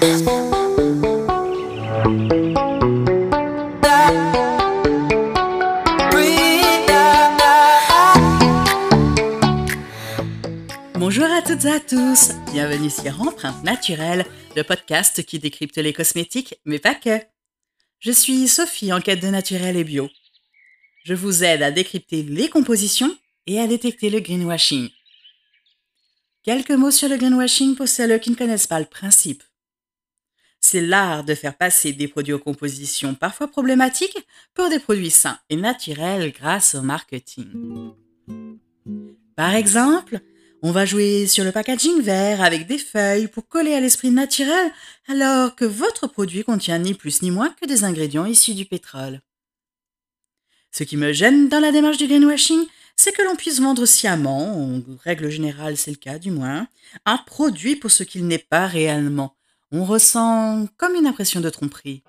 Bonjour à toutes et à tous, bienvenue sur Empreinte Naturelle, le podcast qui décrypte les cosmétiques, mais pas que. Je suis Sophie en quête de naturel et bio. Je vous aide à décrypter les compositions et à détecter le greenwashing. Quelques mots sur le greenwashing pour celles qui ne connaissent pas le principe. C'est l'art de faire passer des produits aux compositions parfois problématiques pour des produits sains et naturels grâce au marketing? Par exemple, on va jouer sur le packaging vert avec des feuilles pour coller à l'esprit naturel alors que votre produit contient ni plus ni moins que des ingrédients issus du pétrole. Ce qui me gêne dans la démarche du greenwashing, c'est que l'on puisse vendre sciemment, en règle générale c'est le cas du moins, un produit pour ce qu'il n'est pas réellement. On ressent comme une impression de tromperie.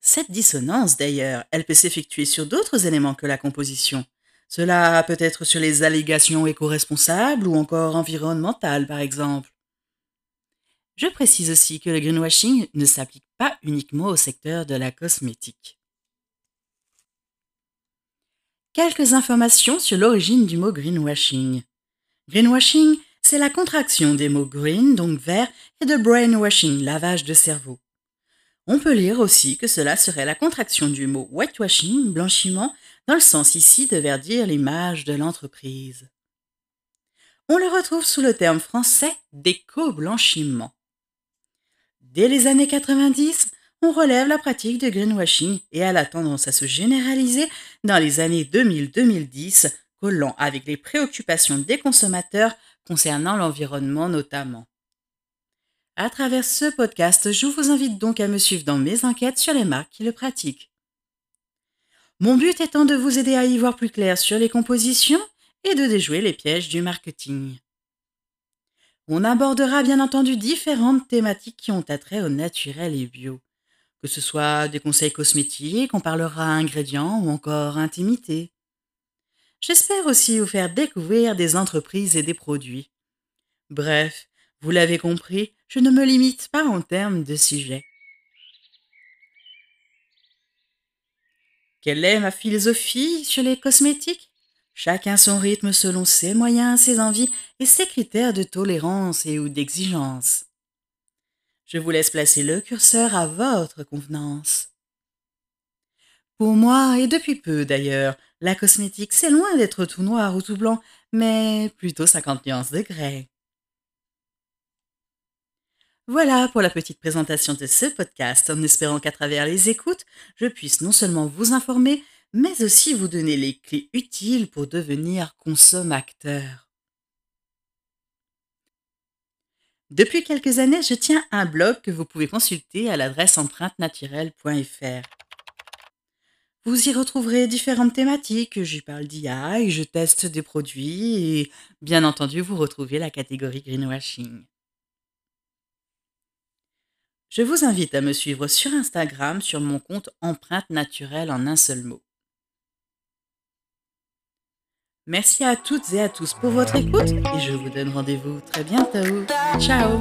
Cette dissonance, d'ailleurs, elle peut s'effectuer sur d'autres éléments que la composition. Cela peut être sur les allégations éco-responsables ou encore environnementales, par exemple. Je précise aussi que le greenwashing ne s'applique pas uniquement au secteur de la cosmétique. Quelques informations sur l'origine du mot greenwashing. Greenwashing, c'est la contraction des mots green, donc vert, et de brainwashing, lavage de cerveau. On peut lire aussi que cela serait la contraction du mot whitewashing, blanchiment, dans le sens ici de verdir l'image de l'entreprise. On le retrouve sous le terme français d'éco-blanchiment. Dès les années 90, on relève la pratique de greenwashing et elle a tendance à se généraliser dans les années 2000-2010, collant avec les préoccupations des consommateurs concernant l'environnement notamment. À travers ce podcast, je vous invite donc à me suivre dans mes enquêtes sur les marques qui le pratiquent. Mon but étant de vous aider à y voir plus clair sur les compositions et de déjouer les pièges du marketing. On abordera bien entendu différentes thématiques qui ont attrait au naturel et bio que ce soit des conseils cosmétiques, on parlera ingrédients ou encore intimité. J'espère aussi vous faire découvrir des entreprises et des produits. Bref, vous l'avez compris, je ne me limite pas en termes de sujet. Quelle est ma philosophie sur les cosmétiques? Chacun son rythme selon ses moyens, ses envies et ses critères de tolérance et ou d'exigence. Je vous laisse placer le curseur à votre convenance. Moi, et depuis peu d'ailleurs, la cosmétique, c'est loin d'être tout noir ou tout blanc, mais plutôt 50 nuances de grès. Voilà pour la petite présentation de ce podcast, en espérant qu'à travers les écoutes, je puisse non seulement vous informer, mais aussi vous donner les clés utiles pour devenir consommateur. Depuis quelques années, je tiens un blog que vous pouvez consulter à l'adresse empreintenaturelle.fr. Vous y retrouverez différentes thématiques, j'y parle d'IA, je teste des produits et bien entendu vous retrouvez la catégorie greenwashing. Je vous invite à me suivre sur Instagram sur mon compte Empreinte Naturelle en un seul mot. Merci à toutes et à tous pour votre écoute et je vous donne rendez-vous très bientôt. Ciao